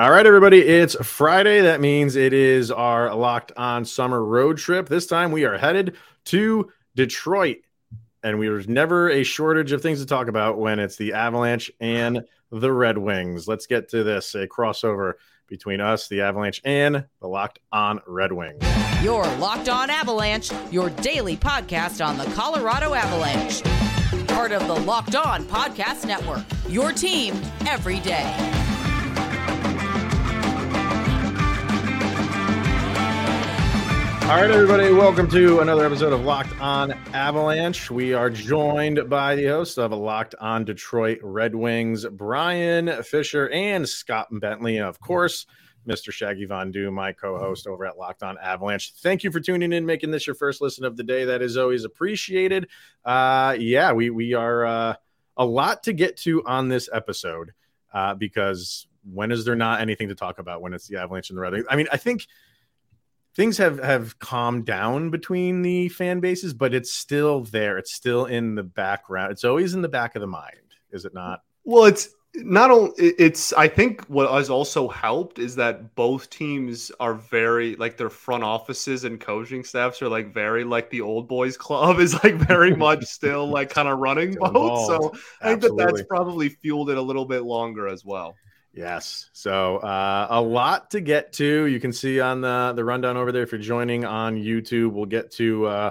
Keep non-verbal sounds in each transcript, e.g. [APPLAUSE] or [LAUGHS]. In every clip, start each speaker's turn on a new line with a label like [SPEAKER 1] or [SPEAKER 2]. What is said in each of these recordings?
[SPEAKER 1] All right, everybody, it's Friday. That means it is our locked on summer road trip. This time we are headed to Detroit, and there's never a shortage of things to talk about when it's the Avalanche and the Red Wings. Let's get to this a crossover between us, the Avalanche, and the Locked On Red Wings.
[SPEAKER 2] Your Locked On Avalanche, your daily podcast on the Colorado Avalanche. Part of the Locked On Podcast Network, your team every day.
[SPEAKER 1] All right, everybody, welcome to another episode of Locked On Avalanche. We are joined by the host of Locked On Detroit Red Wings, Brian Fisher and Scott Bentley, of course, Mr. Shaggy Von Doom, my co-host over at Locked On Avalanche. Thank you for tuning in, making this your first listen of the day. That is always appreciated. Uh, yeah, we we are uh, a lot to get to on this episode uh, because when is there not anything to talk about when it's the Avalanche and the Red Wings? I mean, I think things have have calmed down between the fan bases, but it's still there. It's still in the background. It's always in the back of the mind, is it not?
[SPEAKER 3] Well, it's not only it's i think what has also helped is that both teams are very like their front offices and coaching staffs are like very like the old boys club is like very [LAUGHS] much still like kind of running both so i think that that's probably fueled it a little bit longer as well
[SPEAKER 1] Yes. So uh, a lot to get to. You can see on the the rundown over there if you're joining on YouTube. We'll get to uh,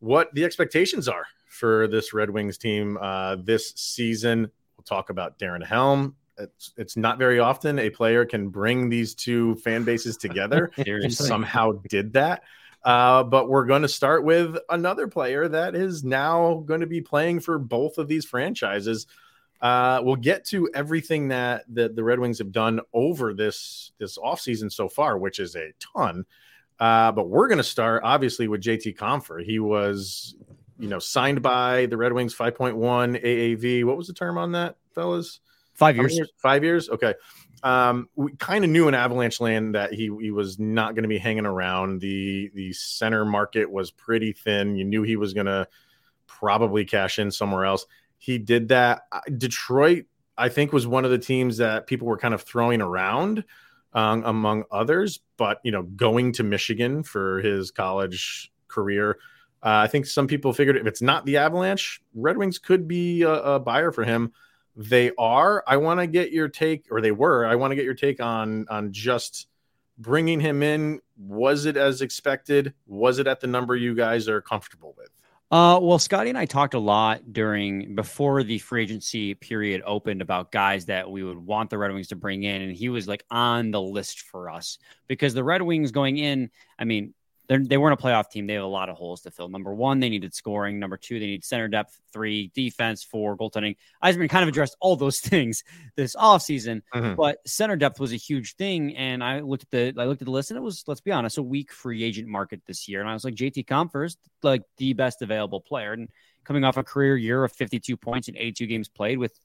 [SPEAKER 1] what the expectations are for this Red Wings team uh, this season. We'll talk about Darren Helm. It's, it's not very often a player can bring these two fan bases together [LAUGHS] and somehow did that. Uh, but we're going to start with another player that is now going to be playing for both of these franchises. Uh, we'll get to everything that, that the Red Wings have done over this this offseason so far, which is a ton. Uh, but we're going to start obviously with JT Compher. He was, you know, signed by the Red Wings 5.1 AAV. What was the term on that, fellas?
[SPEAKER 4] Five years.
[SPEAKER 1] years? Five years. Okay. Um, we kind of knew in Avalanche land that he he was not going to be hanging around. The the center market was pretty thin. You knew he was going to probably cash in somewhere else he did that. Detroit, I think, was one of the teams that people were kind of throwing around um, among others. But you know, going to Michigan for his college career, uh, I think some people figured if it's not the Avalanche, Red Wings could be a, a buyer for him. They are. I want to get your take, or they were. I want to get your take on on just bringing him in. Was it as expected? Was it at the number you guys are comfortable with?
[SPEAKER 4] Uh, well, Scotty and I talked a lot during before the free agency period opened about guys that we would want the Red Wings to bring in, and he was like on the list for us because the Red Wings going in. I mean, they're, they were not a playoff team. They have a lot of holes to fill. Number one, they needed scoring. Number two, they need center depth. Three, defense. Four, goaltending. Yzerman kind of addressed all those [LAUGHS] things this offseason, mm-hmm. but center depth was a huge thing. And I looked at the I looked at the list, and it was, let's be honest, a weak free agent market this year. And I was like, JT Compher's like the best available player. And coming off a career year of 52 points in 82 games played with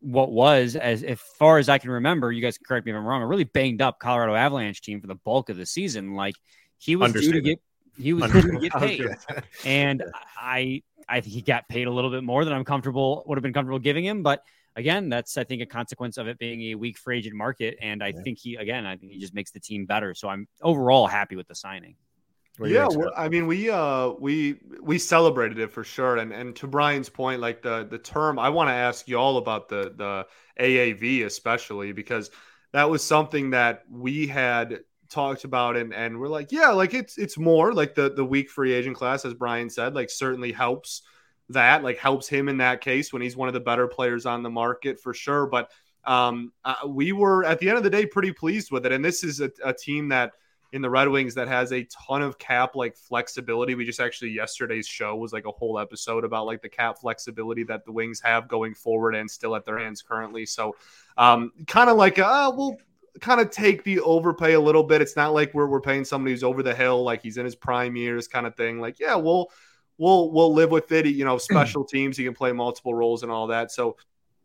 [SPEAKER 4] what was, as, as far as I can remember, you guys correct me if I'm wrong, a really banged up Colorado Avalanche team for the bulk of the season. Like he was due to get he was due to get [LAUGHS] paid, [LAUGHS] and I I think he got paid a little bit more than I'm comfortable would have been comfortable giving him. But again, that's I think a consequence of it being a weak free agent market, and I yeah. think he again I think he just makes the team better. So I'm overall happy with the signing.
[SPEAKER 3] yeah, I mean, we uh we we celebrated it for sure, and and to Brian's point, like the the term, I want to ask you all about the the AAV especially because that was something that we had talked about and and we're like yeah like it's it's more like the the weak free agent class as brian said like certainly helps that like helps him in that case when he's one of the better players on the market for sure but um uh, we were at the end of the day pretty pleased with it and this is a, a team that in the red wings that has a ton of cap like flexibility. We just actually yesterday's show was like a whole episode about like the cap flexibility that the wings have going forward and still at their hands currently so um kind of like uh well kind of take the overpay a little bit. It's not like we're we're paying somebody who's over the hill, like he's in his prime years, kind of thing. Like, yeah, we'll we'll we'll live with it. You know, special [CLEARS THROAT] teams, he can play multiple roles and all that. So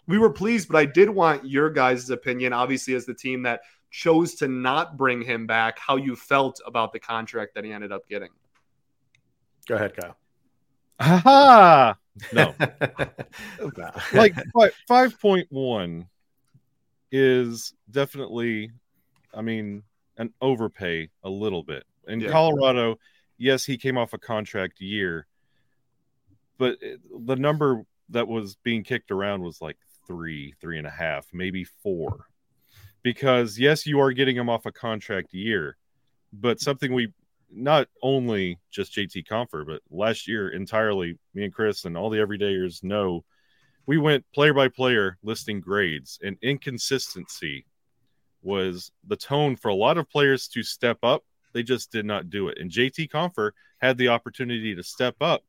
[SPEAKER 3] we were pleased, but I did want your guys' opinion, obviously, as the team that chose to not bring him back, how you felt about the contract that he ended up getting.
[SPEAKER 1] Go ahead, Kyle. [LAUGHS]
[SPEAKER 5] Ha [LAUGHS] No. like five point one is definitely I mean, an overpay a little bit. In
[SPEAKER 3] Yeah.
[SPEAKER 5] Colorado, yes, he came off a contract year, but the number that was being kicked around was like three, three and a half, maybe four. Because yes, you are getting him off a contract year, but something we not only just JT Compher, but last year entirely, me and Chris and all the everydayers know we went player by player listing grades and inconsistency was the tone for a lot of players to step up. They just did not do it. And JT Compher had the opportunity to step up.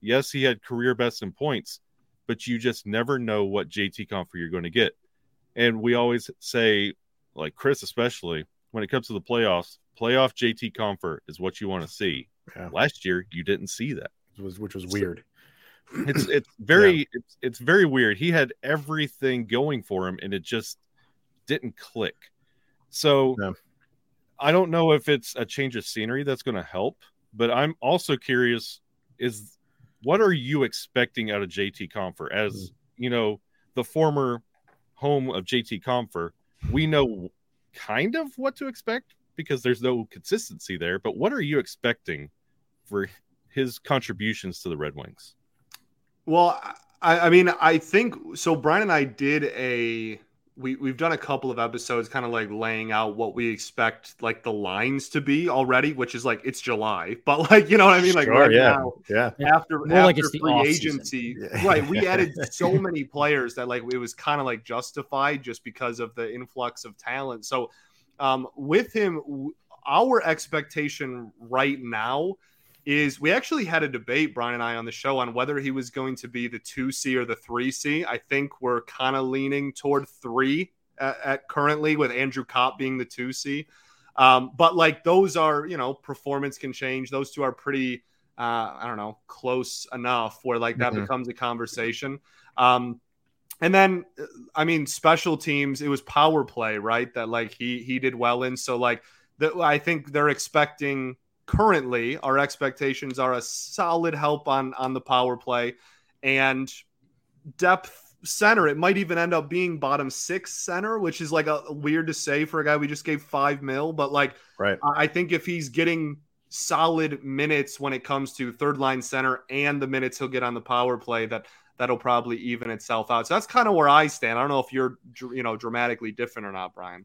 [SPEAKER 5] Yes, he had career best in points, but you just never know what JT Compher you're going to get. And we always say, like Chris, especially when it comes to the playoffs, playoff JT Compher is what you want to see.
[SPEAKER 1] Yeah.
[SPEAKER 5] Last year, you didn't see that
[SPEAKER 1] Which was which was weird.
[SPEAKER 5] It's [CLEARS THROAT] it's very it's it's very weird. He had everything going for him, and it just didn't click. So
[SPEAKER 1] Yeah.
[SPEAKER 5] I don't know if it's a change of scenery that's going to help, but I'm also curious: is what are you expecting out of JT Compher? As mm. you know, the former home of JT Compher, we know kind of what to expect because there's no consistency there. But what are you expecting for his contributions to the Red Wings?
[SPEAKER 3] Well, I, I mean, I think so. Brian and I did a we we've done a couple of episodes, kind of like laying out what we expect like the lines to be already, which is like it's July, [LAUGHS] but like you know what I mean, like
[SPEAKER 1] Sure,
[SPEAKER 3] right
[SPEAKER 1] yeah.
[SPEAKER 3] now
[SPEAKER 1] Yeah.
[SPEAKER 3] after
[SPEAKER 4] More
[SPEAKER 3] after
[SPEAKER 4] like it's
[SPEAKER 3] free
[SPEAKER 4] off-season.
[SPEAKER 3] agency,
[SPEAKER 1] Yeah.
[SPEAKER 3] right? We [LAUGHS] added so many players that like it was kind of like justified just because of the influx of talent. So, um, with him, our expectation right now is we actually had a debate, Brian and I, on the show on whether he was going to be the two C or the three C. I think we're kind of leaning toward three at, at currently, with Andrew Copp being the two C. Um, but like those are, you know, performance can change. Those two are pretty, uh, I don't know, close enough where like that
[SPEAKER 1] Mhm.
[SPEAKER 3] becomes a conversation. Um, and then, uh, I mean, special teams, it was power play, right? That like he he did well in. So like, the, I think they're expecting currently our expectations are a solid help on on the power play and depth center. It might even end up being bottom six center, which is like a weird to say for a guy we just gave five mil, but like
[SPEAKER 1] Right.
[SPEAKER 3] I I think if he's getting solid minutes when it comes to third line center and the minutes he'll get on the power play, that that'll probably even itself out. So that's kind of where I stand. I don't know if you're you know dramatically different or not, Brian.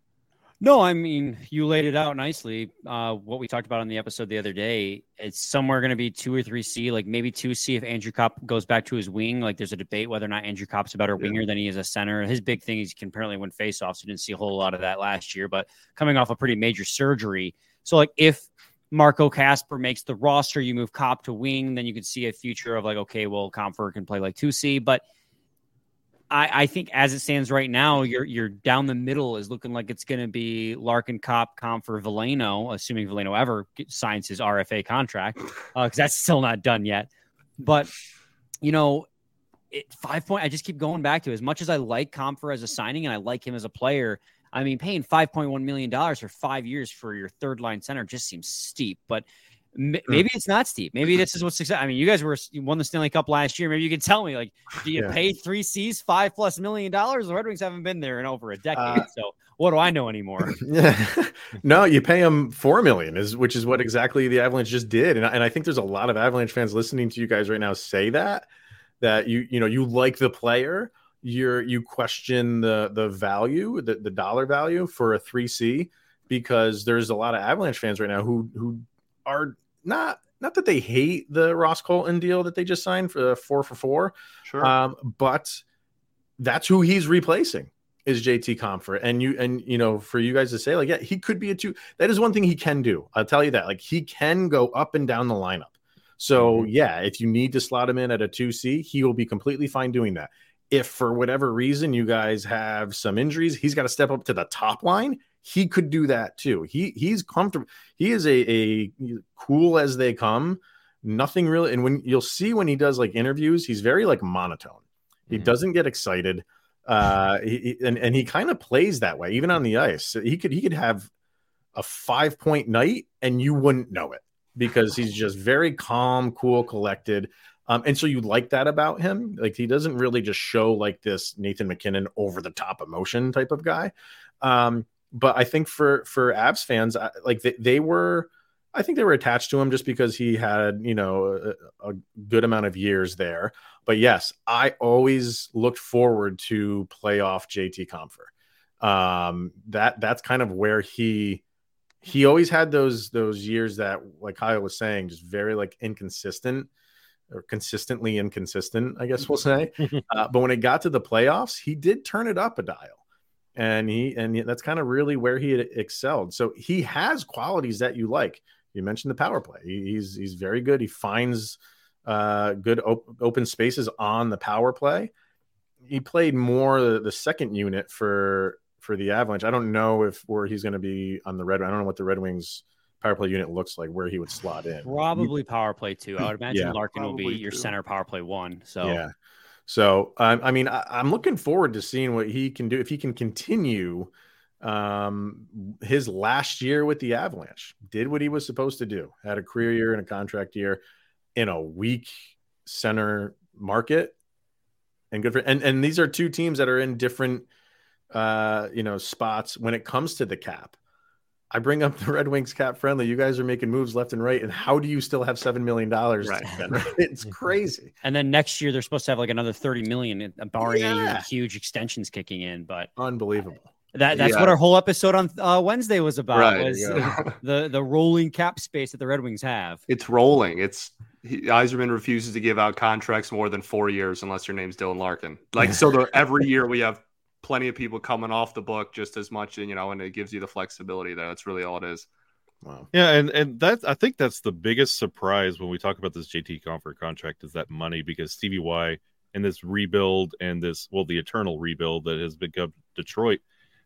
[SPEAKER 4] No, I mean you laid it out nicely. Uh, what we talked about on the episode the other day, it's somewhere going to be two or three C, like maybe two C if Andrew Copp goes back to his wing. Like there's a debate whether or not Andrew Copp's a better
[SPEAKER 3] Yeah.
[SPEAKER 4] winger than he is a center. His big thing is he can apparently win faceoffs. You didn't see a whole lot of that last year, but coming off a pretty major surgery, so like if Marco Kasper makes the roster, you move Copp to wing, then you could see a future of like okay, well Compher can play like two C, but I, I think as it stands right now, you're you're down the middle is looking like it's going to be Larkin, Copp, Compher, Veleno, assuming Veleno ever signs his RFA contract, uh, because that's still not done yet. But you know, it, five point. I just keep going back to as much as I like Compher as a signing and I like him as a player. I mean, paying five point one million dollars for five years for your third line center just seems steep, but. M- Maybe it's not steep. Maybe this is what success. I mean, you guys were you won the Stanley Cup last year. Maybe you could tell me, like, do you
[SPEAKER 1] Yeah.
[SPEAKER 4] pay three C's five plus million dollars? The Red Wings haven't been there in over a decade.
[SPEAKER 1] Uh,
[SPEAKER 4] so what do I know anymore?
[SPEAKER 1] Yeah. [LAUGHS] no, you pay them four million, is which is what exactly the Avalanche just did, and I, and I think there's a lot of Avalanche fans listening to you guys right now say that that you you know you like the player, you're you question the the value, the the dollar value for a three C because there's a lot of Avalanche fans right now who who are not not that they hate the Ross Colton deal that they just signed for four for four,
[SPEAKER 3] Sure.
[SPEAKER 1] um, but that's who he's replacing is JT Compher. And you and you know, for you guys to say, like, yeah, he could be a two. That is one thing he can do. I'll tell you that. Like he can go up and down the lineup. So yeah, if you need to slot him in at a 2C, he will be completely fine doing that. If for whatever reason you guys have some injuries, he's got to step up to the top line. He could do that too. He he's comfortable. He is a, a cool as they come. Nothing really. And when you'll see when he does like interviews, he's very like monotone. He
[SPEAKER 4] Mhm.
[SPEAKER 1] doesn't get excited. Uh, he, he- and and he kind of plays that way, even on the ice. He could he could have a five point night and you wouldn't know it because he's just very calm, cool, collected. Um, and so you like that about him. Like he doesn't really just show like this Nathan MacKinnon over the top emotion type of guy. Um, but I think for for Abs fans, like they, they were, I think they were attached to him just because he had you know a, a good amount of years there. But yes, I always looked forward to playoff JT Compher. Um, that that's kind of where he he always had those those years that like Kyle was saying, just very like inconsistent or consistently inconsistent, I guess we'll say. [LAUGHS] uh, but when it got to the playoffs, he did turn it up a dial, and he and that's kind of really where he excelled. So he has qualities that you like. You mentioned the power play. He's he's very good. He finds uh, good op- open spaces on the power play. He played more the, the second unit for for the Avalanche. I don't know if where he's going to be on the Red. I don't know what the Red Wings power play unit looks like where he would slot in.
[SPEAKER 4] Probably power play two. I would imagine yeah, Larkin will be your center power play one. So
[SPEAKER 1] yeah. So um, I mean, I, am looking forward to seeing what he can do if he can continue um, his last year with the Avalanche. Did what he was supposed to do. Had a career year and a contract year in a weak center market. And good for and and these are two teams that are in different uh you know spots when it comes to the cap. I bring up [LAUGHS] the Red Wings cap friendly. You guys are making moves left and right, and how do you still have seven million dollars? Right. [LAUGHS] it's crazy.
[SPEAKER 4] And then next year they're supposed to have like another thirty million, uh, barring yeah. any huge extensions kicking in. But
[SPEAKER 1] unbelievable.
[SPEAKER 4] That that's yeah. what our whole episode on uh, Wednesday was about. Right, was [LAUGHS] the the rolling cap space that the Red Wings have.
[SPEAKER 3] It's rolling. It's he, Yzerman refuses to give out contracts more than four years unless your name's Dylan Larkin. Like so, every year we have plenty of people coming off the book just as much, and you know, and it gives you the flexibility there. That's really all it is.
[SPEAKER 5] Wow. Yeah, and and that I think that's the biggest surprise when we talk about this JT Compher contract is that money because Stevie Y and this rebuild and this well the eternal rebuild that has become Detroit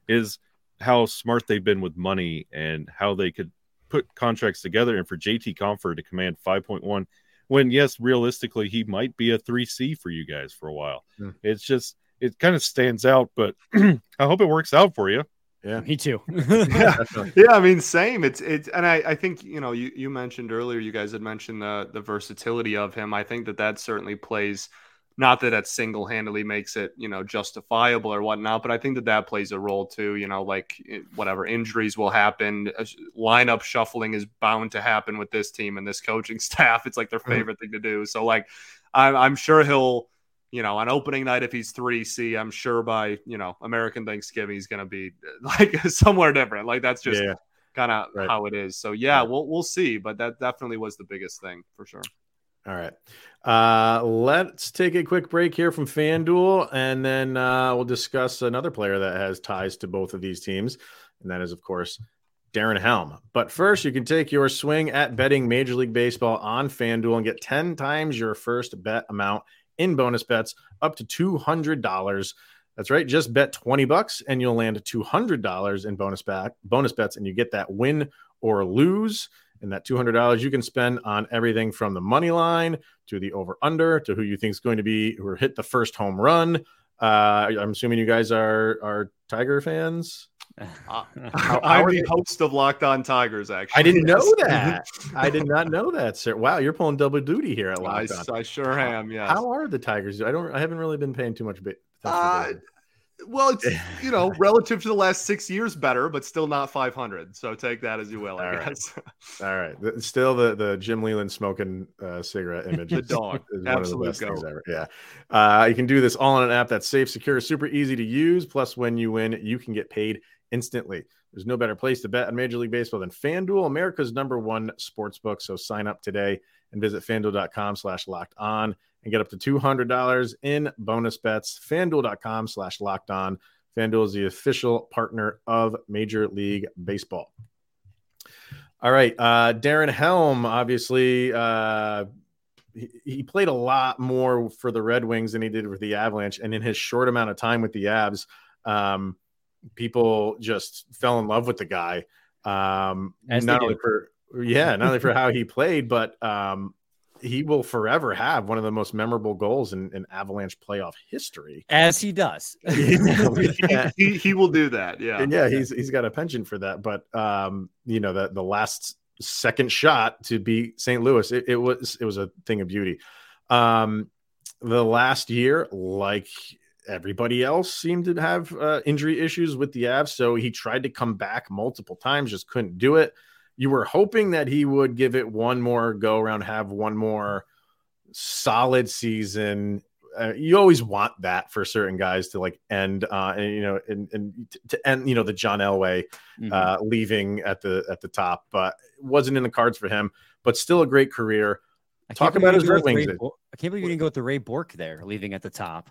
[SPEAKER 5] is how smart they've been with money and how they could put contracts together and for JT Compher to command 5.1 when yes realistically he might be a 3C for you guys for a while. Hmm. It's just it kind of stands out, but [CLEARS THROAT] I hope it works out for you.
[SPEAKER 4] Yeah, me too. [LAUGHS]
[SPEAKER 3] yeah. yeah, I mean, same. It's it's, and I I think you know you you mentioned earlier, you guys had mentioned the the versatility of him. I think that that certainly plays. Not that that single handedly makes it you know justifiable or whatnot, but I think that that plays a role too. You know, like whatever injuries will happen, lineup shuffling is bound to happen with this team and this coaching [LAUGHS] staff. It's like their mm-hmm. favorite thing to do. So like, I'm I'm sure he'll you know, on opening night, if he's 3C, I'm sure by, you know, American Thanksgiving, he's going to be [LAUGHS] like somewhere different. Like that's just yeah. kind of right. how it is. So, yeah, right. we'll, we'll see. But that definitely was the biggest thing for sure.
[SPEAKER 1] All right. Uh, let's take a quick break here from FanDuel, and then uh, we'll discuss another player that has ties to both of these teams. And that is, of course, Darren Helm. But first, you can take your swing at betting Major League Baseball on FanDuel and get 10 times your first bet amount in bonus bets up to $200. That's right. Just bet 20 bucks and you'll land $200 in bonus back bonus bets and you get that win or lose. And that $200 you can spend on everything from the money line to the over under to who you think is going to be who hit the first home run. Uh, I'm assuming you guys are are Tiger fans.
[SPEAKER 3] Uh, [LAUGHS] I'm the host of Locked On Tigers. Actually,
[SPEAKER 1] I didn't know that. I did not know that, sir. Wow, you're pulling double duty here at Locked
[SPEAKER 3] I, On. I sure am. Yeah.
[SPEAKER 1] How are the Tigers? I don't. I haven't really been paying too much. Bit,
[SPEAKER 3] uh, well, it's [LAUGHS] you know relative to the last six years, better, but still not 500. So take that as you will. I All guess.
[SPEAKER 1] Right. [LAUGHS] All right. Still the the Jim Leyland smoking uh, cigarette image.
[SPEAKER 3] the dog. Is Absolute go.
[SPEAKER 1] ever. Yeah. Uh, you can do this all on an app that's safe, secure, super easy to use. Plus, when you win, you can get paid instantly. There's no better place to bet on Major League Baseball than FanDuel, America's number one sports book. So sign up today and visit fanduel.com slash locked on and get up to $200 in bonus bets. Fanduel.com slash locked on. FanDuel is the official partner of Major League Baseball. All right. Uh, Darren Helm, obviously, uh, he, he played a lot more for the Red Wings than he did with the Avalanche. And in his short amount of time with the Avs, um, people just fell in love with the guy. Um, not only for yeah, not only for how he played, but um, he will forever have one of the most memorable goals in, in Avalanche playoff history.
[SPEAKER 4] As he does, [LAUGHS] [LAUGHS]
[SPEAKER 3] yeah. he, he will do that. Yeah,
[SPEAKER 1] and yeah, he's he's got a penchant for that. But um, you know, the the last second shot to beat St. Louis, it, it was it was a thing of beauty. Um, the last year, like everybody else seemed to have uh, injury issues with the Avs. So he tried to come back multiple times, just couldn't do it. You were hoping that he would give it one more go around, have one more solid season. Uh, you always want that for certain guys to like end, uh, and you know, and, and to end, you know, the John Elway
[SPEAKER 4] Mhm.
[SPEAKER 1] uh, leaving at the at the top, but it wasn't in the cards for him. But still a great career.
[SPEAKER 4] I
[SPEAKER 1] talk about his Red
[SPEAKER 4] didn't go with
[SPEAKER 1] Wings
[SPEAKER 4] Bo- I can't believe you didn't go with the Ray Bourque there, leaving at the top.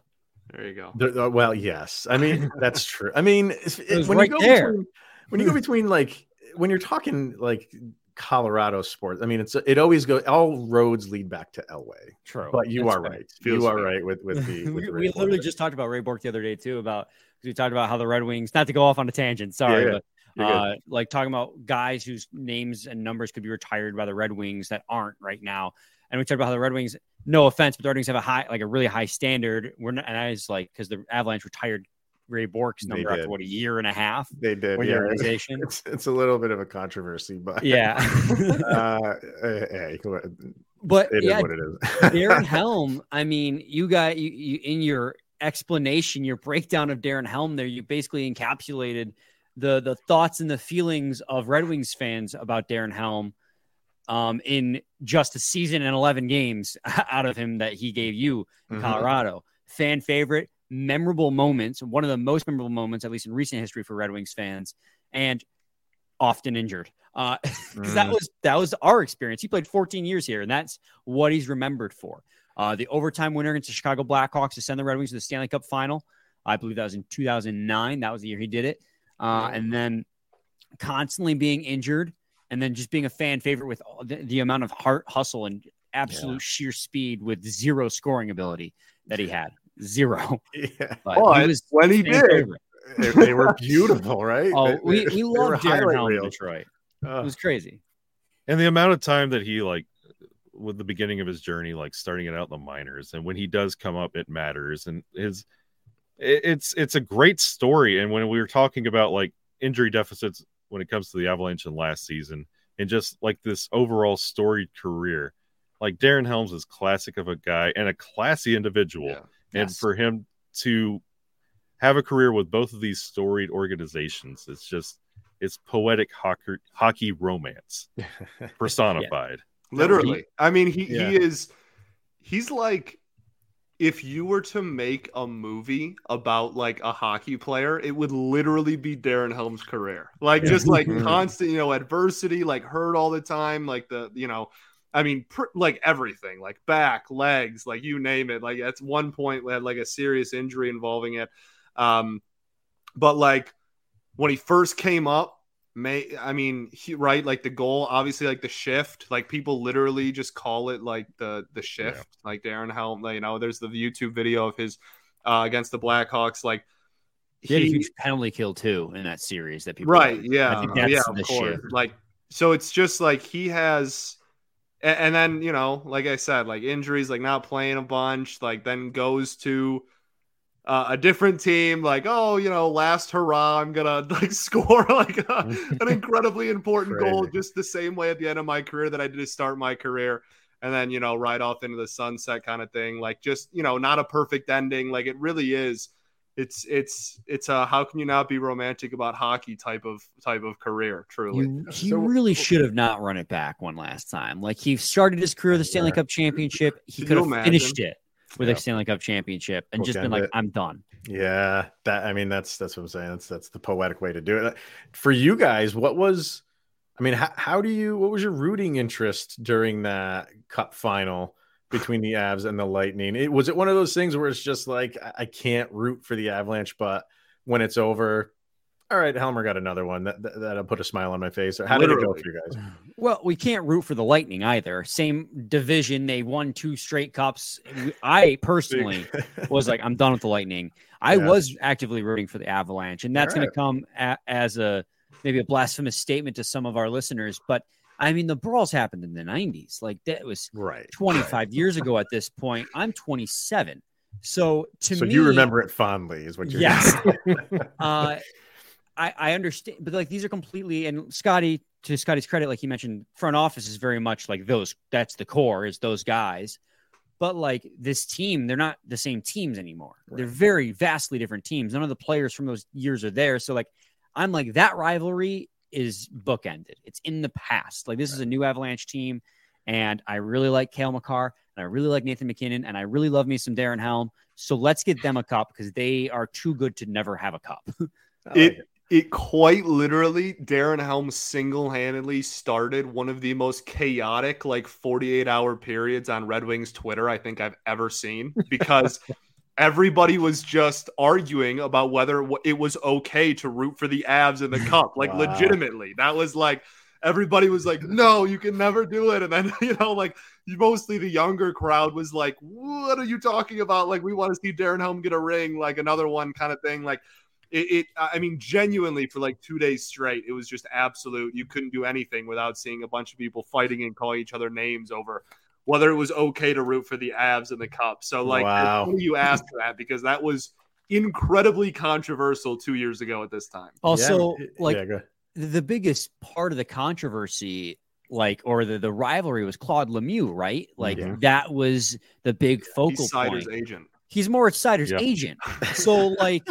[SPEAKER 3] There you go.
[SPEAKER 1] There- uh, well, yes. I mean, that's [LAUGHS] true. I mean, it's-
[SPEAKER 4] It
[SPEAKER 1] when
[SPEAKER 4] right
[SPEAKER 1] you go
[SPEAKER 4] there.
[SPEAKER 1] between, when you go between like when you're talking like Colorado sports, I mean, it's it always goes. All roads lead back to Elway.
[SPEAKER 4] True,
[SPEAKER 1] But you
[SPEAKER 4] That's
[SPEAKER 1] are
[SPEAKER 4] fair.
[SPEAKER 1] right.
[SPEAKER 3] Feels
[SPEAKER 1] you are right with with the. [LAUGHS] With
[SPEAKER 4] we,
[SPEAKER 1] the
[SPEAKER 4] we literally
[SPEAKER 1] Bourque.
[SPEAKER 4] just talked about Ray Bourque the other day too about because we talked about how the Red Wings not to go off on a tangent. Sorry,
[SPEAKER 1] Yeah,
[SPEAKER 4] but uh, like talking about guys whose names and numbers could be retired by the Red Wings that aren't right now. And we talked about how the Red Wings, no offense, but the Red Wings have a high, like a really high standard. We're not, and I was like, because the Avalanche retired Ray
[SPEAKER 1] Bourque's
[SPEAKER 4] number after what a year and a half
[SPEAKER 1] they did.
[SPEAKER 4] with the
[SPEAKER 1] Yeah,
[SPEAKER 4] organization. [LAUGHS]
[SPEAKER 1] it's it's a little bit of a controversy, but
[SPEAKER 4] yeah, [LAUGHS]
[SPEAKER 1] uh, hey, it
[SPEAKER 4] but
[SPEAKER 1] is
[SPEAKER 4] yeah,
[SPEAKER 1] what it is. [LAUGHS]
[SPEAKER 4] Darren Helm, I mean, you got you, you in your explanation, your breakdown of Darren Helm there, you basically encapsulated the the thoughts and the feelings of Red Wings fans about Darren Helm um, in just a season and 11 games [LAUGHS] out of him that he gave you in
[SPEAKER 1] Mhm.
[SPEAKER 4] Colorado. Fan favorite, memorable moments, one of the most memorable moments, at least in recent history for Red Wings fans, and often injured. Uh, [LAUGHS] because that
[SPEAKER 1] Mm.
[SPEAKER 4] was that was our experience. He played 14 years here, and that's what he's remembered for. Uh, the overtime winner against the Chicago Blackhawks to send the Red Wings to the Stanley Cup final. I believe that was in 2009. That was the year he did it. Uh, and then constantly being injured, and then just being a fan favorite with all the, the amount of heart, hustle, and absolute sheer speed with zero scoring ability that he had. Zero. [LAUGHS]
[SPEAKER 1] yeah,
[SPEAKER 4] But
[SPEAKER 3] But
[SPEAKER 4] he was
[SPEAKER 3] when he
[SPEAKER 4] fan
[SPEAKER 3] did,
[SPEAKER 4] favorite.
[SPEAKER 1] they, they were beautiful, right?
[SPEAKER 4] Oh,
[SPEAKER 1] They-
[SPEAKER 4] we,
[SPEAKER 1] they-
[SPEAKER 4] we
[SPEAKER 1] they were
[SPEAKER 4] Darren
[SPEAKER 1] highlight
[SPEAKER 4] Helm in. Detroit.
[SPEAKER 1] Uh,
[SPEAKER 4] It was crazy.
[SPEAKER 5] and the amount of time that he like with the beginning of his journey like starting it out in the minors and when he does come up it matters and his it- it's it's a great story and when we were talking about like injury deficits when it comes to the avalanche in last season and just like this overall storied career like darren helms is classic of a guy and a classy individual
[SPEAKER 3] Yeah.
[SPEAKER 5] and
[SPEAKER 4] Yes.
[SPEAKER 5] for him to have a career with both of these storied organizations it's just it's poetic hockey, hockey romance [LAUGHS] personified
[SPEAKER 3] Literally. I mean, he,
[SPEAKER 1] Yeah.
[SPEAKER 3] he is he's like if you were to make a movie about like a hockey player, it would literally be Darren Helm's career. Like just like [LAUGHS] constant, you know, adversity, like hurt all the time, like the, you know, I mean, pr- like everything, like back, legs, like you name it. Like at one point, we had like a serious injury involving it. Um, but like when he first came up, may I mean, he, right, like the goal, obviously, like the shift, like people literally just call it like the the shift, like Darren Helm. You know, there's the YouTube video of his uh, against the Blackhawks, like
[SPEAKER 4] He had a huge penalty kill too in that series that people
[SPEAKER 3] right yeah yeah of course
[SPEAKER 4] shift.
[SPEAKER 3] like so it's just like he has a- and then you know like i said like injuries like not playing a bunch like then goes to uh, a different team like oh you know last hurrah i'm gonna [LAUGHS] like score like a, an [LAUGHS] incredibly important goal just the same way at the end of my career that i did to start my career and then you know right off into the sunset kind of thing like just you know not a perfect ending like it really is it's it's it's a how can you not be romantic about hockey type of type of career truly
[SPEAKER 4] You, he
[SPEAKER 1] So-
[SPEAKER 4] really should have not run it back one last time. Like he started his career with the Stanley
[SPEAKER 1] Yeah.
[SPEAKER 4] Cup championship. He
[SPEAKER 3] Could
[SPEAKER 4] could have finished it with
[SPEAKER 1] Yeah.
[SPEAKER 4] a Stanley Cup championship and just been like,
[SPEAKER 1] it.
[SPEAKER 4] I'm done.
[SPEAKER 1] Yeah, that I mean that's that's what I'm saying. That's that's the poetic way to do it. For you guys, what was I mean, how, how do you what was your rooting interest during that cup final between the Avs and the Lightning? It was it one of those things where it's just like I, I can't root for the Avalanche, but when it's over, all right, Helmer got another one. That, that that'll put a smile on my face. How did it go for you guys? [SIGHS]
[SPEAKER 4] Well, we can't root for the Lightning either. Same division. They won two straight cups. I [LAUGHS] personally was like, I'm done with the Lightning. I
[SPEAKER 1] Yeah.
[SPEAKER 4] was actively rooting for the Avalanche, and that's
[SPEAKER 1] All
[SPEAKER 4] going to come a, as a maybe a blasphemous statement to some of our listeners. But I mean, the brawls happened in the 90s. Like that was
[SPEAKER 1] right.
[SPEAKER 4] 25 [LAUGHS] years ago at this point. I'm 27. So to
[SPEAKER 1] So
[SPEAKER 4] me,
[SPEAKER 1] you remember it fondly, is what you're
[SPEAKER 4] Yes. [LAUGHS] uh, I, I understand, but like these are completely and Scotty, to Scotty's credit, like he mentioned, front office is very much like those. That's the core is those guys. But like this team, they're not the same teams anymore. Right. They're very vastly different teams. None of the players from those years are there. So like I'm like that rivalry is bookended. It's in the past. Like this right. is a new Avalanche team, and I really like Cale Makar, and I really like Nathan MacKinnon and I really love me some Darren Helm. So let's get them a cup because they are too good to never have a cup. [LAUGHS]
[SPEAKER 3] it, it it quite literally Darren Helm single-handedly started one of the most chaotic like 48 hour periods on Red Wings Twitter I think I've ever seen because [LAUGHS] everybody was just arguing about whether it was okay to root for the Avs in the [LAUGHS] cup. Like, wow. legitimately, that was like everybody was like, "No, you can never do it." And then [LAUGHS] you know, like mostly the younger crowd was like, "What are you talking about? Like, we want to see Darren Helm get a ring, like another one, kind of thing." Like. It, it, I mean, genuinely, for like two days straight, it was just absolute. You couldn't do anything without seeing a bunch of people fighting and calling each other names over whether it was okay to root for the Avs in the Cup. So, like, wow. you asked that because that was incredibly controversial two years ago at this time.
[SPEAKER 4] Also, yeah. like yeah, the biggest part of the controversy, like, or the, the rivalry was Claude Lemieux, right? Like, yeah. that was the big focal He's point.
[SPEAKER 3] agent.
[SPEAKER 4] He's Moritz Seider's agent. [LAUGHS] So, like,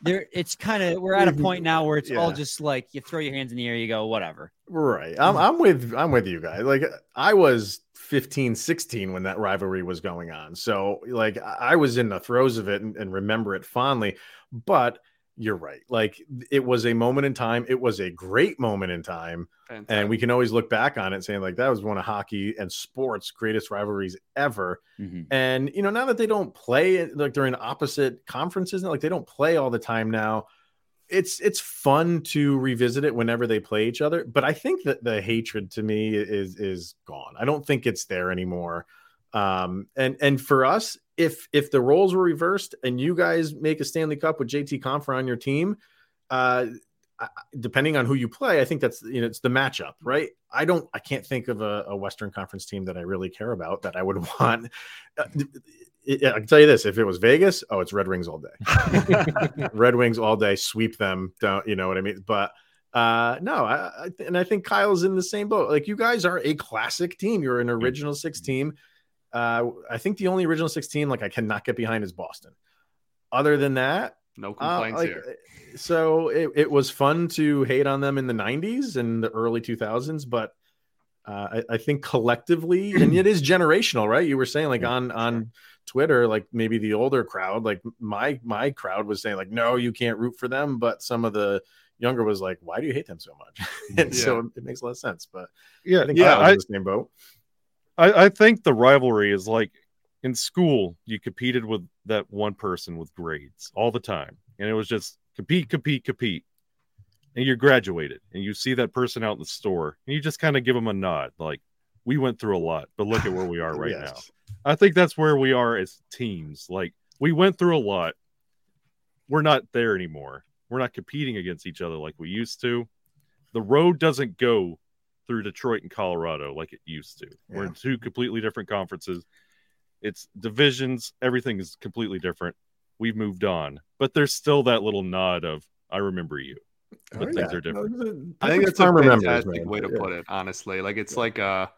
[SPEAKER 4] there, it's kind of we're at a point now where it's all just like you throw your hands in the air, you go, whatever.
[SPEAKER 1] Right. I'm, I'm with I'm with you guys. Like, I was 15, 16 when that rivalry was going on. So, like, I was in the throes of it and, and, remember it fondly. But you're right. Like, it was a moment in time. It was a great moment in time. Fantastic. And we can always look back on it saying, like, that was one of hockey and sports' greatest rivalries ever. Mm-hmm. And, you know, now that they don't play, like, they're in opposite conferences, like, they don't play all the time now it's it's fun to revisit it whenever they play each other but i think that the hatred to me is is gone i don't think it's there anymore um and and for us if if the roles were reversed and you guys make a stanley cup with jt compher on your team uh depending on who you play i think that's you know it's the matchup right i don't i can't think of a, a western conference team that i really care about that i would [LAUGHS] want uh, I can tell you this: if it was Vegas, oh, it's Red Wings all day. [LAUGHS] Red Wings all day, sweep them down. You know what I mean? But uh, no, I, I, and I think Kyle's in the same boat. Like you guys are a classic team. You're an original six team. Uh, I think the only original six team like I cannot get behind is Boston. Other than that,
[SPEAKER 3] no uh, complaints uh, like, here.
[SPEAKER 1] So it, it was fun to hate on them in the '90s and the early 2000s, but uh, I, I, think collectively, [CLEARS THROAT] and it is generational, right? You were saying like on on Twitter, like maybe the older crowd, like my my crowd was saying like, no, you can't root for them, but some of the younger was like, why do you hate them so much? [LAUGHS] and yeah. so it makes a lot of sense. But
[SPEAKER 5] yeah, I think yeah, I, the same boat. I, I think the rivalry is like in school, you competed with that one person with grades all the time, and it was just compete, compete, compete. And you graduated, and you see that person out in the store, and you just kind of give them a nod, like, "We went through a lot, but look at where we are [LAUGHS] right yes. now." I think that's where we are as teams. Like we went through a lot. We're not there anymore. We're not competing against each other like we used to. The road doesn't go through Detroit and Colorado like it used to. Yeah. We're in two completely different conferences. It's divisions, everything is completely different. We've moved on, but there's still that little nod of I remember you. But oh, things yeah. are different.
[SPEAKER 3] I think that's a fantastic way to yeah. put it, honestly. Like it's like uh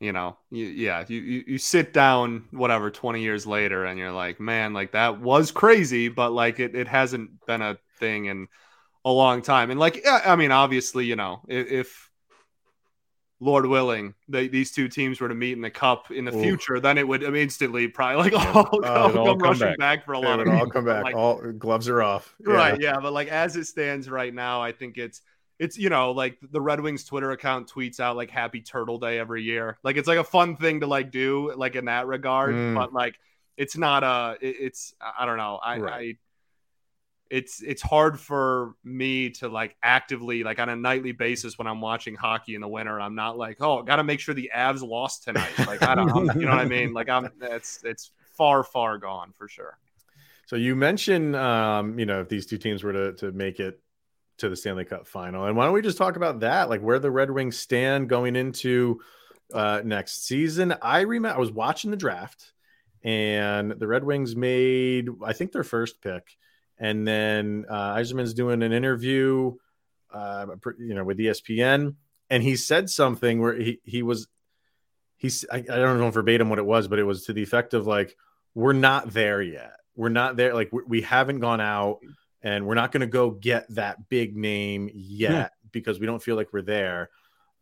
[SPEAKER 3] you know you, yeah you, you, you sit down whatever 20 years later and you're like man like that was crazy but like it, it hasn't been a thing in a long time and like i mean obviously you know if, if lord willing they, these two teams were to meet in the cup in the Ooh. future then it would instantly probably like all, uh, all come rushing back. back. for a lot
[SPEAKER 1] of all come back like, all gloves are off
[SPEAKER 3] yeah. right yeah but like as it stands right now i think it's it's you know like the Red Wings Twitter account tweets out like Happy Turtle Day every year. Like it's like a fun thing to like do like in that regard, mm. but like it's not a it's I don't know I, right. I it's it's hard for me to like actively like on a nightly basis when I'm watching hockey in the winter. I'm not like oh got to make sure the Avs lost tonight. Like I don't know, you know what I mean. Like I'm it's it's far far gone for sure.
[SPEAKER 1] So you mentioned um, you know if these two teams were to to make it to the Stanley Cup final. And why don't we just talk about that, like where the Red Wings stand going into uh, next season? I remember I was watching the draft, and the Red Wings made, I think, their first pick, and then uh, Yzerman's doing an interview, uh, you know, with ESPN, and he said something where he he was he's I, I don't know verbatim what it was, but it was to the effect of like, we're not there yet. We're not there. Like we, we haven't gone out and we're not going to go get that big name yet yeah. because we don't feel like we're there.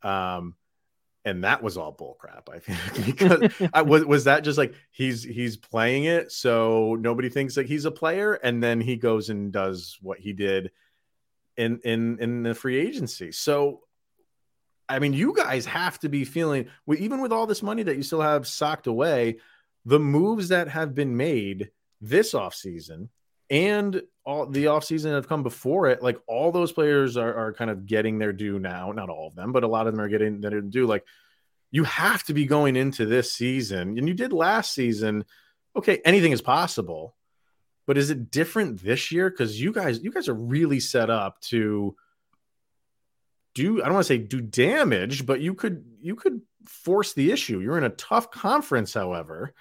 [SPEAKER 1] Um, and that was all bullcrap. I think [LAUGHS] because [LAUGHS] I, was was that just like he's he's playing it so nobody thinks that he's a player, and then he goes and does what he did in in in the free agency. So I mean, you guys have to be feeling, even with all this money that you still have socked away, the moves that have been made this offseason and all the offseason have come before it, like all those players are, are kind of getting their due now. Not all of them, but a lot of them are getting their due. Like you have to be going into this season, and you did last season. Okay, anything is possible, but is it different this year? Because you guys, you guys are really set up to do I don't want to say do damage, but you could you could force the issue. You're in a tough conference, however.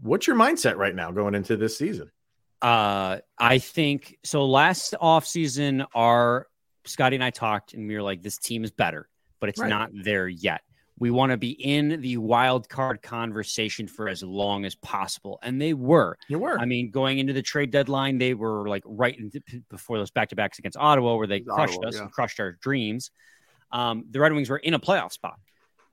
[SPEAKER 1] What's your mindset right now going into this season?
[SPEAKER 4] Uh I think so last offseason our Scotty and I talked and we were like this team is better, but it's right. not there yet we want to be in the wild card conversation for as long as possible. And they were.
[SPEAKER 1] You were.
[SPEAKER 4] I mean, going into the trade deadline, they were like right into, before those back to backs against Ottawa, where they crushed Ottawa, us yeah. and crushed our dreams. Um, the Red Wings were in a playoff spot.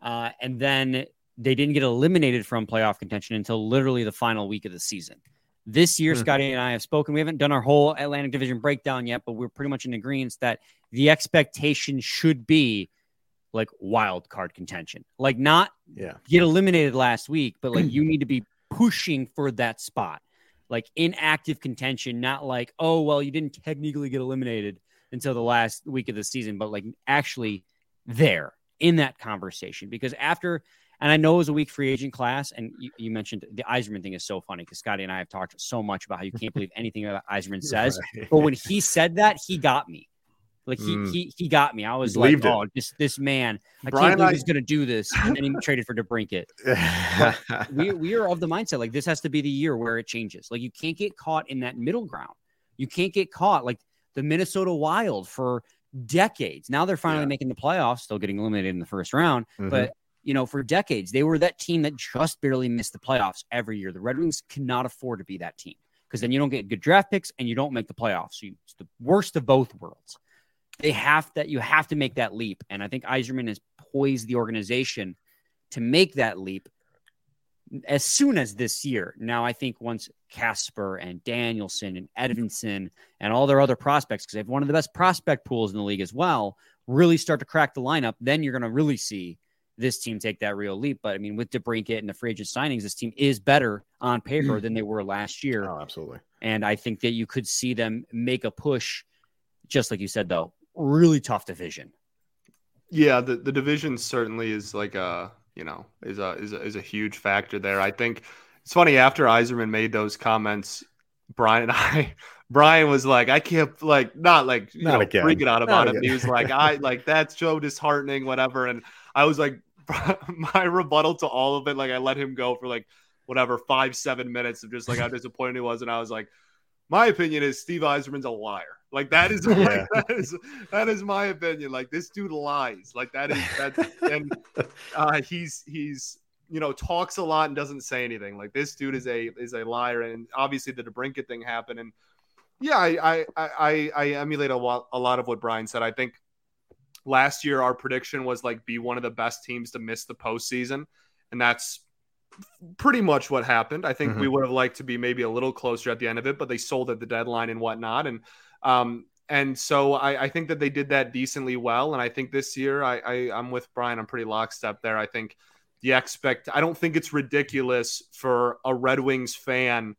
[SPEAKER 4] Uh, and then they didn't get eliminated from playoff contention until literally the final week of the season. This year, mm-hmm. Scotty and I have spoken. We haven't done our whole Atlantic Division breakdown yet, but we're pretty much in agreement that the expectation should be like wild card contention. Like not
[SPEAKER 1] yeah.
[SPEAKER 4] get eliminated last week, but like you [CLEARS THROAT] need to be pushing for that spot. Like in active contention, not like, oh well, you didn't technically get eliminated until the last week of the season, but like actually there in that conversation. Because after and I know it was a weak free agent class, and you, you mentioned the Yzerman thing is so funny because Scotty and I have talked so much about how you can't believe anything that Yzerman [LAUGHS] says. Right. But when he said that, he got me like he mm. he he got me. I was like, oh, this this man, I Brian, can't believe I... he's going to do this. And then he [LAUGHS] traded for DeBrincat. [LAUGHS] we we are of the mindset like this has to be the year where it changes. Like you can't get caught in that middle ground. You can't get caught like the Minnesota Wild for decades. Now they're finally yeah. making the playoffs, still getting eliminated in the first round, mm-hmm. but you know, for decades they were that team that just barely missed the playoffs every year. The Red Wings cannot afford to be that team because then you don't get good draft picks and you don't make the playoffs. So you, it's the worst of both worlds they have that you have to make that leap. And I think Yzerman has poised the organization to make that leap as soon as this year. Now, I think once Kasper and Danielson and Edvinsson and all their other prospects, because they have one of the best prospect pools in the league as well, really start to crack the lineup, then you're going to really see this team take that real leap. But I mean, with DeBrincat and the free agent signings, this team is better on paper mm. than they were last year.
[SPEAKER 1] Oh, absolutely.
[SPEAKER 4] And I think that you could see them make a push, just like you said, though, really tough division.
[SPEAKER 3] Yeah, the, the division certainly is like a you know is a, is a is a huge factor there. I think it's funny after Yzerman made those comments, Brian and [LAUGHS] I, Brian was like, I can't like not like you not know again. freaking out about not it. Again. He was like, I like that's so disheartening, whatever. And I was like, [LAUGHS] my rebuttal to all of it, like I let him go for like whatever five seven minutes of just like how [LAUGHS] disappointed he was, and I was like, my opinion is Steve Yzerman's a liar. Like that is, [LAUGHS] yeah. like, that is that is my opinion. Like this dude lies. Like that is that and uh, he's he's you know talks a lot and doesn't say anything. Like this dude is a is a liar. And obviously the DeBrincat thing happened. And yeah, I I I, I emulate a lot a lot of what Brian said. I think last year our prediction was like be one of the best teams to miss the postseason, and that's pretty much what happened. I think mm-hmm. we would have liked to be maybe a little closer at the end of it, but they sold at the deadline and whatnot. And um, and so I, I, think that they did that decently well. And I think this year I, I I'm with Brian. I'm pretty lockstep there. I think the expect. I don't think it's ridiculous for a Red Wings fan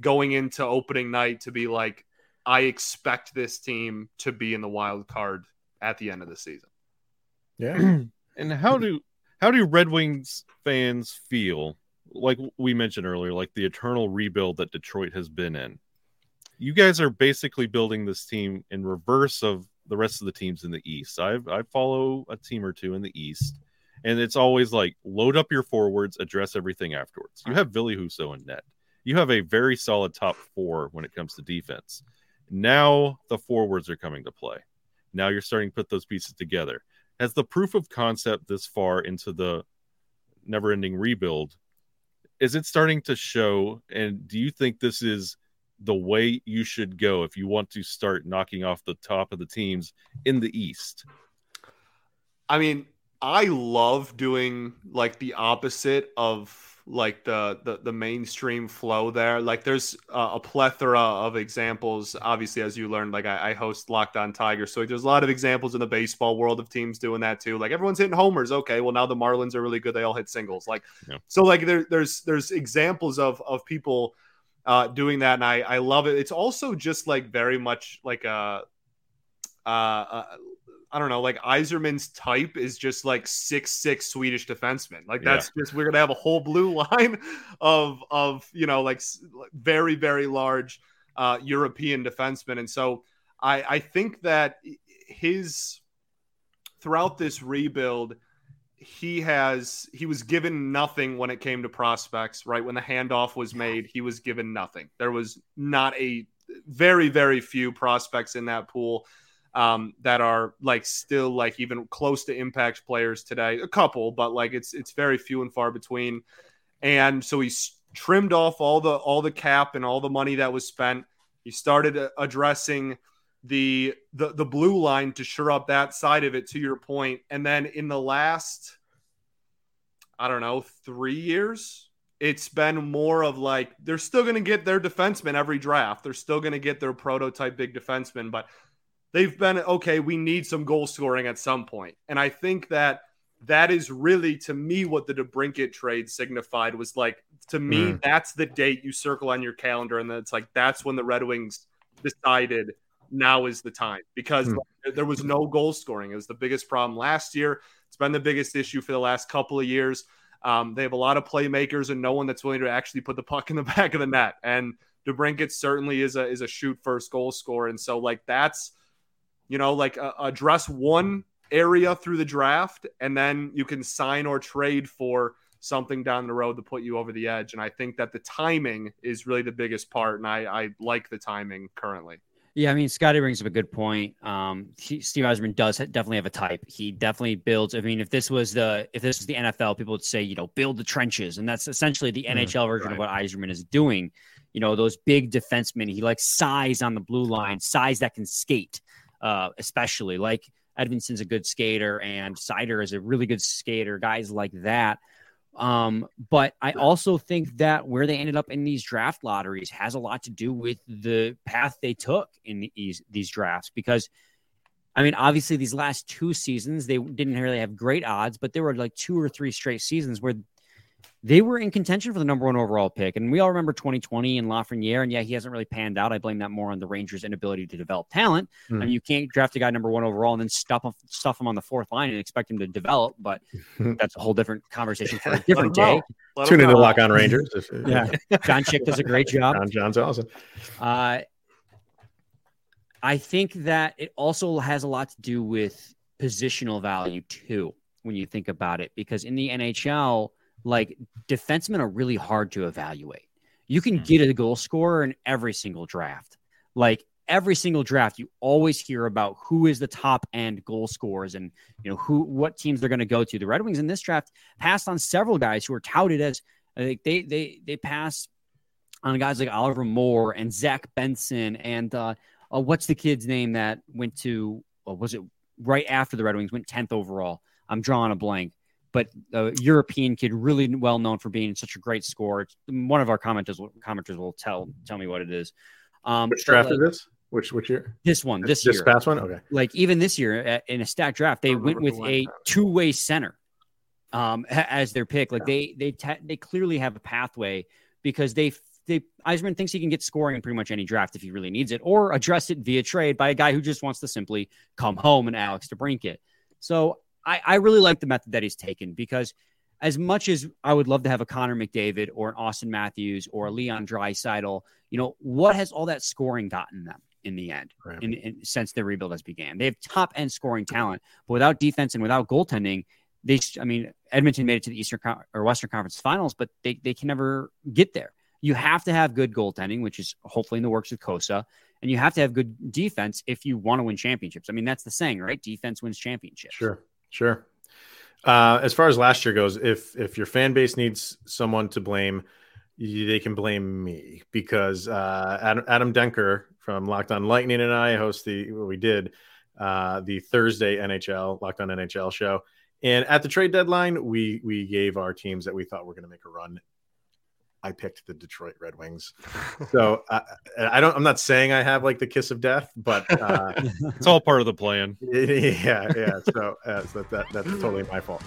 [SPEAKER 3] going into opening night to be like, I expect this team to be in the wild card at the end of the season.
[SPEAKER 1] Yeah. [CLEARS THROAT]
[SPEAKER 5] and how do how do Red Wings fans feel? Like we mentioned earlier, like the eternal rebuild that Detroit has been in you guys are basically building this team in reverse of the rest of the teams in the East. I I follow a team or two in the East, and it's always like load up your forwards, address everything afterwards. You have Ville Husso in net. You have a very solid top four when it comes to defense. Now the forwards are coming to play. Now you're starting to put those pieces together. Has the proof of concept this far into the never ending rebuild. Is it starting to show? And do you think this is the way you should go if you want to start knocking off the top of the teams in the East?
[SPEAKER 3] I mean, I love doing like the opposite of like the the, the mainstream flow there. Like there's uh, a plethora of examples. Obviously, as you learned, like I, I host Locked On Tiger, so there's a lot of examples in the baseball world of teams doing that too. Like everyone's hitting homers. Okay, well now the Marlins are really good. They all hit singles. Like yeah. so, like there, there's there's examples of of people uh, doing that, and I I love it. It's also just like very much like a. Uh, uh, I don't know, like Yzerman's type is just like six six Swedish defenseman. Like that's yeah. just we're gonna have a whole blue [LAUGHS] line of of you know like very very large uh, European defensemen, and so I I think that his throughout this rebuild he has he was given nothing when it came to prospects right? When the handoff was made he was given nothing. There was not a very very few prospects in that pool um, that are like still like even close to impact players today. A couple, but like it's it's very few and far between. And so he's trimmed off all the all the cap and all the money that was spent. He started uh, addressing the the the blue line to shore up that side of it. To your point, and then in the last, I don't know, three years, it's been more of like they're still going to get their defenseman every draft. They're still going to get their prototype big defenseman, but they've been okay. We need some goal scoring at some point, and I think that that is really to me what the DeBrincat trade signified was like to me mm. that's the date you circle on your calendar and then it's like that's when the Red Wings decided now is the time because mm. there was no goal scoring it was the biggest problem last year it's been the biggest issue for the last couple of years um, they have a lot of playmakers and no one that's willing to actually put the puck in the [LAUGHS] back of the net and DeBrincat certainly is a is a shoot first goal scorer and so like that's you know, like uh, address one area through the draft, and then you can sign or trade for something down the road to put you over the edge. And I think that the timing is really the biggest part, and I, I like the timing currently.
[SPEAKER 4] Yeah, I mean, Scotty brings up a good point. Um, he, Steve Yzerman does definitely have a type. He definitely builds. I mean, if this was the if this was the NFL, people would say, you know, build the trenches, and that's essentially the mm, NHL version right. of what Yzerman is doing. You know, those big defensemen. He likes size on the blue line, size that can skate uh, especially like Edvinsson's a good skater and Seider is a really good skater, guys like that. Um, but I also think that where they ended up in these draft lotteries has a lot to do with the path they took in these these drafts because I mean, obviously these last two seasons they didn't really have great odds, but there were like two or three straight seasons where they were in contention for the number one overall pick. And we all remember 2020 and Lafreniere. And yeah, he hasn't really panned out. I blame that more on the Rangers' inability to develop talent. Mm. I mean, you can't draft a guy number one overall and then stuff him, stuff him on the fourth line and expect him to develop. But [LAUGHS] that's a whole different conversation for a different day.
[SPEAKER 1] Tune into Lock on Rangers. [LAUGHS]
[SPEAKER 4] yeah. John Chick does a great job.
[SPEAKER 1] John John's awesome.
[SPEAKER 4] Uh, I think that it also has a lot to do with positional value, too, when you think about it, because in the NHL – like defensemen are really hard to evaluate. You can mm. get a goal scorer in every single draft. Like every single draft, you always hear about who is the top end goal scorers and you know who what teams they're going to go to. The Red Wings in this draft passed on several guys who are touted as like they they they passed on guys like Oliver Moore and Zach Benson and uh, uh what's the kid's name that went to was it right after the Red Wings went 10th overall? I'm drawing a blank but a European kid, really well known for being such a great scorer. One of our commenters commenters will tell tell me what it is.
[SPEAKER 1] Um, which draft like, is this? Which which year?
[SPEAKER 4] This one. This,
[SPEAKER 1] this
[SPEAKER 4] year.
[SPEAKER 1] past one. Okay.
[SPEAKER 4] Like even this year in a stack draft, they went with a two way center um, as their pick. Like yeah. they they te- they clearly have a pathway because they they Yzerman thinks he can get scoring in pretty much any draft if he really needs it, or address it via trade by a guy who just wants to simply come home and Alex DeBrincat. So I, I really like the method that he's taken because as much as I would love to have a Connor McDavid or an Austin Matthews or a Leon Draisaitl, you know, what has all that scoring gotten them in the end right. in, in, since their rebuild has began? They have top end scoring talent, but without defense and without goaltending, they, I mean, Edmonton made it to the Eastern or Western Conference Finals, but they, they can never get there. You have to have good goaltending, which is hopefully in the works with Cossa, and you have to have good defense if you want to win championships. I mean, that's the saying, right? Defense wins championships.
[SPEAKER 1] Sure. Sure. Uh, as far as last year goes, if if your fan base needs someone to blame, they can blame me because uh, Adam, Adam Denker from Locked On Lightning and I host the what we did uh, the Thursday NHL Locked On NHL show, and at the trade deadline, we we gave our teams that we thought were going to make a run. I picked the Detroit Red Wings, so [LAUGHS] uh, I don't. I'm not saying I have like the kiss of death, but uh, [LAUGHS]
[SPEAKER 5] it's all part of the plan. [LAUGHS]
[SPEAKER 1] Yeah, yeah. So, uh, so that, that's totally my fault.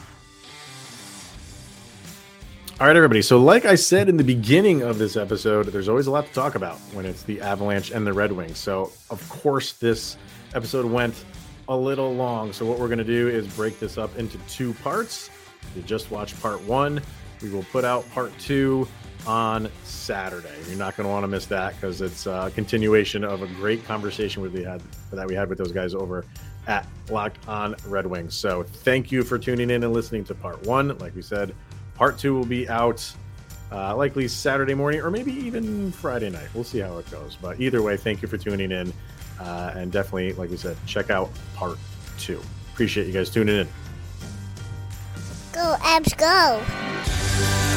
[SPEAKER 1] All right, everybody. So, like I said in the beginning of this episode, there's always a lot to talk about when it's the Avalanche and the Red Wings. So, of course, this episode went a little long. So, what we're going to do is break this up into two parts. You just watched part one. We will put out part two on Saturday. You're not going to want to miss that because it's a continuation of a great conversation we had that we had with those guys over at Locked On Red Wings. So, thank you for tuning in and listening to part one. Like we said, Part two will be out uh, likely Saturday morning or maybe even Friday night. We'll see how it goes. But either way, thank you for tuning in. Uh, and definitely, like we said, check out part two. Appreciate you guys tuning in.
[SPEAKER 6] Go, Abs, go.